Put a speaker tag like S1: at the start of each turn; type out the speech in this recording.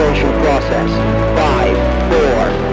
S1: activation process. Five, four,